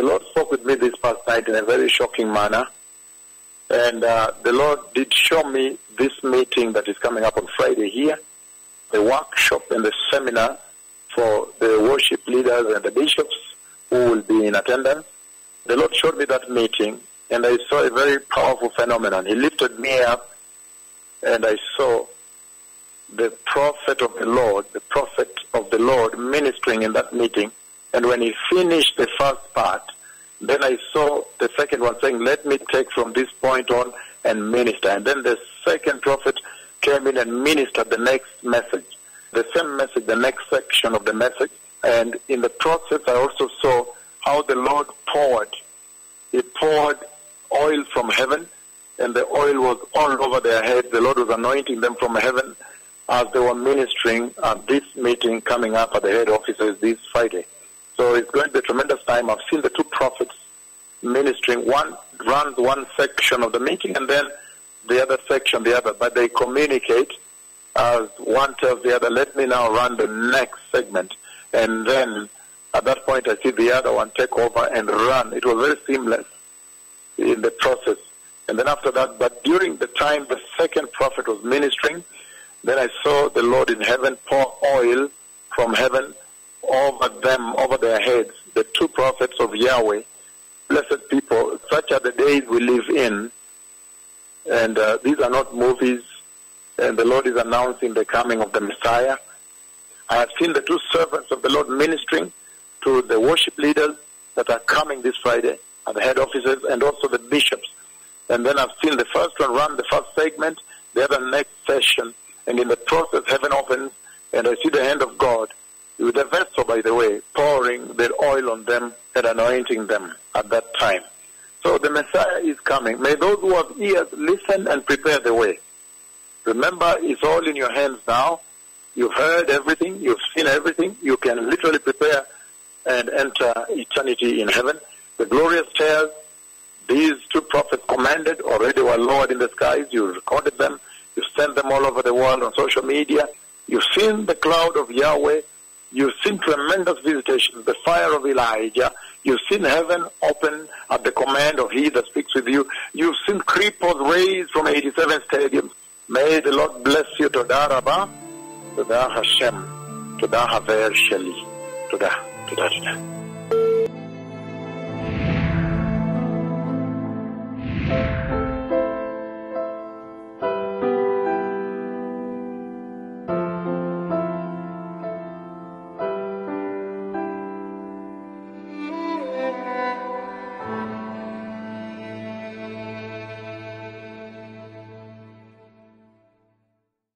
the Lord spoke with me this past night in a very shocking manner. And uh, the Lord did show me this meeting that is coming up on Friday here, the workshop and the seminar for the worship leaders and the bishops who will be in attendance. The Lord showed me that meeting, and I saw a very powerful phenomenon. He lifted me up, and I saw the prophet of the Lord, the prophet of the Lord ministering in that meeting. And when he finished the first part, then I saw the second one saying, let me take from this point on and minister. And then the second prophet came in and ministered the next message, the same message, the next section of the message. And in the process, I also saw how the Lord poured. He poured oil from heaven, and the oil was all over their heads. The Lord was anointing them from heaven as they were ministering at this meeting coming up at the head offices this Friday. So it's going to be a tremendous time. I've seen the two prophets ministering. One runs one section of the meeting and then the other section the other, but they communicate as one tells the other, let me now run the next segment. And then at that point I see the other one take over and run. It was very seamless in the process. And then after that, but during the time the second prophet was ministering, then I saw the Lord in heaven pour oil from heaven over them, over their heads, the two prophets of Yahweh, blessed people. Such are the days we live in. And uh, these are not movies. And the Lord is announcing the coming of the Messiah. I have seen the two servants of the Lord ministering to the worship leaders that are coming this Friday at the head offices and also the bishops. And then I've seen the first one run the first segment, the other next session. And in the process, heaven opens, and I see the hand of God with a vessel, by the way, pouring the oil on them and anointing them at that time. So the Messiah is coming. May those who have ears listen and prepare the way. Remember, it's all in your hands now. You've heard everything. You've seen everything. You can literally prepare and enter eternity in heaven. The glorious chairs these two prophets commanded already were lowered in the skies. You recorded them. You sent them all over the world on social media. You've seen the cloud of Yahweh. You've seen tremendous visitations, the fire of Elijah. You've seen heaven open at the command of He that speaks with you. You've seen cripples raised from 87 stadiums. May the Lord bless you. Toda Rabba. Toda Hashem. Toda Haver Sheli. Toda. Toda. Toda.